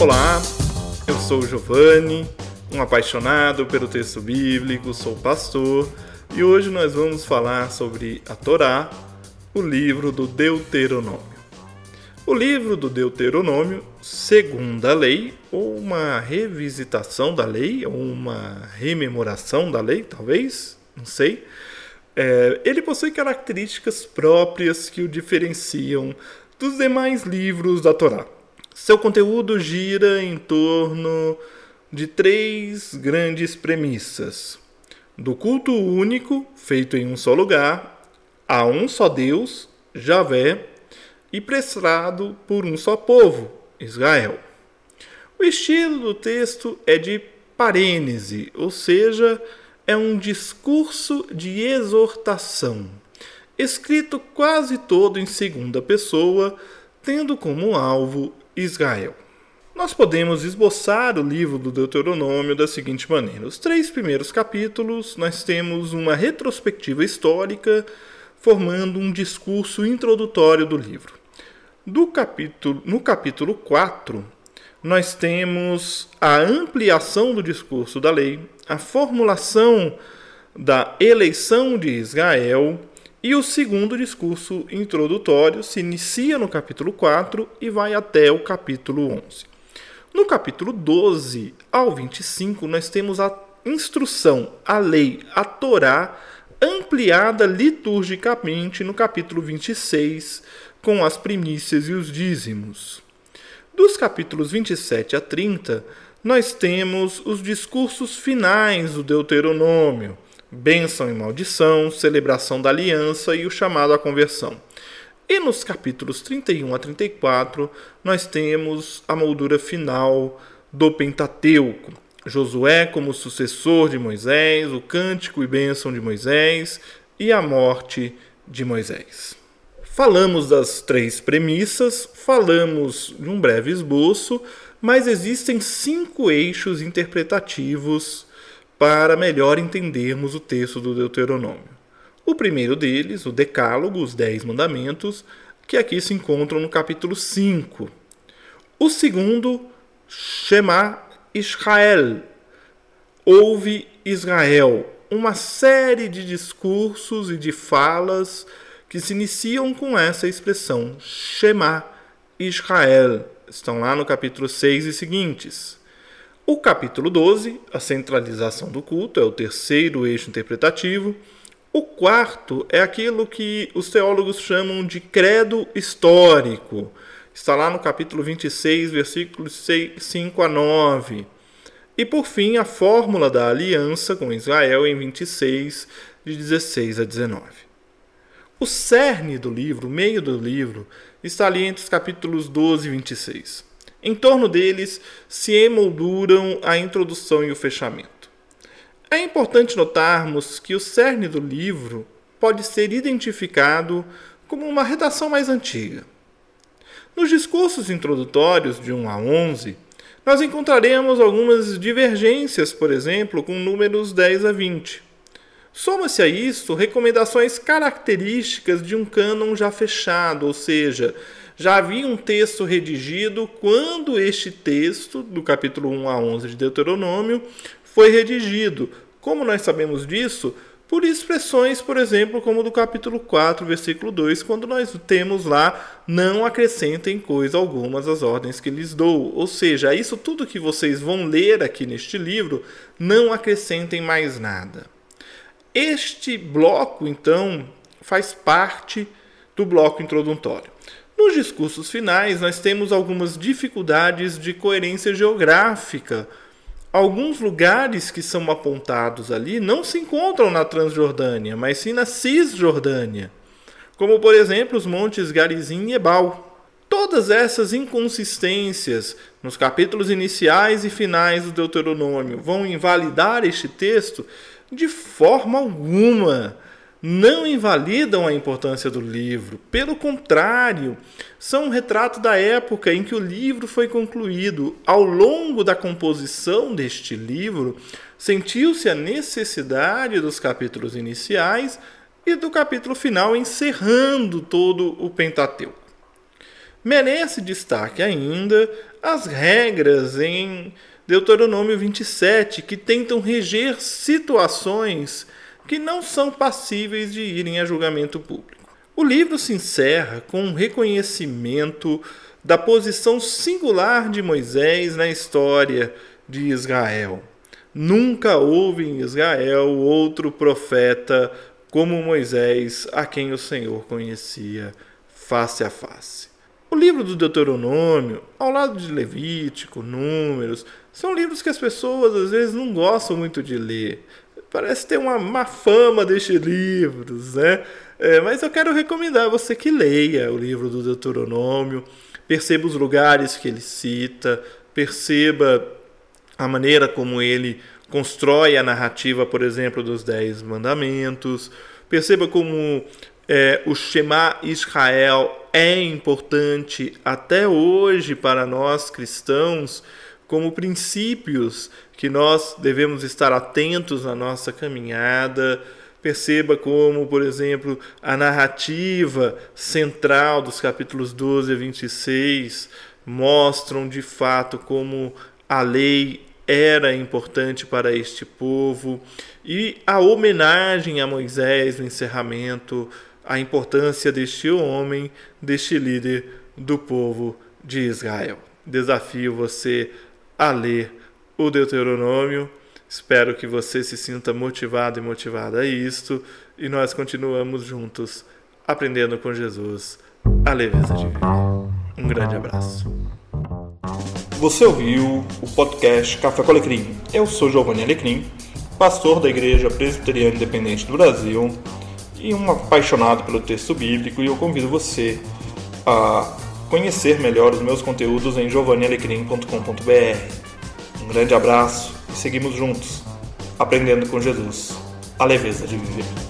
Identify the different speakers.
Speaker 1: Olá, eu sou Giovanni, um apaixonado pelo texto bíblico, sou pastor e hoje nós vamos falar sobre a Torá, o livro do Deuteronômio. O livro do Deuteronômio, segundo a lei, ou uma revisitação da lei, ou uma rememoração da lei, talvez, não sei, é, ele possui características próprias que o diferenciam dos demais livros da Torá. Seu conteúdo gira em torno de três grandes premissas: do culto único, feito em um só lugar, a um só Deus, Javé, e prestado por um só povo, Israel. O estilo do texto é de parênese, ou seja, é um discurso de exortação, escrito quase todo em segunda pessoa, tendo como alvo Israel. Nós podemos esboçar o livro do Deuteronômio da seguinte maneira: os três primeiros capítulos, nós temos uma retrospectiva histórica formando um discurso introdutório do livro. Do capítulo, no capítulo 4, nós temos a ampliação do discurso da lei, a formulação da eleição de Israel e o segundo discurso introdutório se inicia no capítulo 4 e vai até o capítulo 11. No capítulo 12 ao 25, nós temos a instrução, a lei, a Torá, ampliada liturgicamente no capítulo 26, com as primícias e os dízimos. Dos capítulos 27 a 30, nós temos os discursos finais do Deuteronômio bênção e maldição, celebração da aliança e o chamado à conversão. E nos capítulos 31 a 34, nós temos a moldura final do Pentateuco. Josué como sucessor de Moisés, o cântico e bênção de Moisés e a morte de Moisés. Falamos das três premissas, falamos de um breve esboço, mas existem cinco eixos interpretativos para melhor entendermos o texto do Deuteronômio. O primeiro deles, o Decálogo, os Dez Mandamentos, que aqui se encontram no capítulo 5. O segundo, Shema Israel, Ouve Israel, uma série de discursos e de falas que se iniciam com essa expressão, Shema Israel. Estão lá no capítulo 6 e seguintes. O capítulo 12, a centralização do culto, é o terceiro eixo interpretativo. O quarto é aquilo que os teólogos chamam de credo histórico. Está lá no capítulo 26, versículos 5 a 9. E por fim, a fórmula da aliança com Israel em 26, de 16 a 19. O cerne do livro, o meio do livro, está ali entre os capítulos 12 e 26. Em torno deles se emolduram a introdução e o fechamento. É importante notarmos que o cerne do livro pode ser identificado como uma redação mais antiga. Nos discursos introdutórios de 1 a 11, nós encontraremos algumas divergências, por exemplo, com números 10 a 20. Soma-se a isso recomendações características de um cânon já fechado, ou seja, já havia um texto redigido quando este texto, do capítulo 1 a 11 de Deuteronômio, foi redigido. Como nós sabemos disso? Por expressões, por exemplo, como do capítulo 4, versículo 2, quando nós temos lá: não acrescentem coisa alguma às ordens que lhes dou. Ou seja, isso tudo que vocês vão ler aqui neste livro, não acrescentem mais nada. Este bloco, então, faz parte do bloco introdutório. Nos discursos finais, nós temos algumas dificuldades de coerência geográfica. Alguns lugares que são apontados ali não se encontram na Transjordânia, mas sim na Cisjordânia, como por exemplo os montes Garizim e Ebal. Todas essas inconsistências nos capítulos iniciais e finais do Deuteronômio vão invalidar este texto de forma alguma não invalidam a importância do livro. Pelo contrário, são um retrato da época em que o livro foi concluído. Ao longo da composição deste livro, sentiu-se a necessidade dos capítulos iniciais e do capítulo final encerrando todo o Pentateuco. Merece destaque ainda as regras em Deuteronômio 27 que tentam reger situações que não são passíveis de irem a julgamento público. O livro se encerra com um reconhecimento da posição singular de Moisés na história de Israel. Nunca houve em Israel outro profeta como Moisés, a quem o Senhor conhecia face a face. O livro do Deuteronômio, ao lado de Levítico, Números, são livros que as pessoas às vezes não gostam muito de ler. Parece ter uma má fama destes livros, né? É, mas eu quero recomendar você que leia o livro do Deuteronômio, perceba os lugares que ele cita, perceba a maneira como ele constrói a narrativa, por exemplo, dos Dez Mandamentos. Perceba como é, o Shema Israel é importante até hoje para nós cristãos, como princípios que nós devemos estar atentos na nossa caminhada. Perceba como, por exemplo, a narrativa central dos capítulos 12 a 26 mostram de fato como a lei era importante para este povo e a homenagem a Moisés no encerramento, a importância deste homem, deste líder do povo de Israel. Desafio você a ler o Deuteronômio. Espero que você se sinta motivado e motivada a isto e nós continuamos juntos aprendendo com Jesus a leveza de viver. Um grande abraço. Você ouviu o podcast Café com Alecrim. Eu sou Giovanni Alecrim, pastor da Igreja Presbiteriana Independente do Brasil e um apaixonado pelo texto bíblico, e eu convido você a conhecer melhor os meus conteúdos em giovannialecrim.com.br. Um grande abraço e seguimos juntos, aprendendo com Jesus a leveza de viver.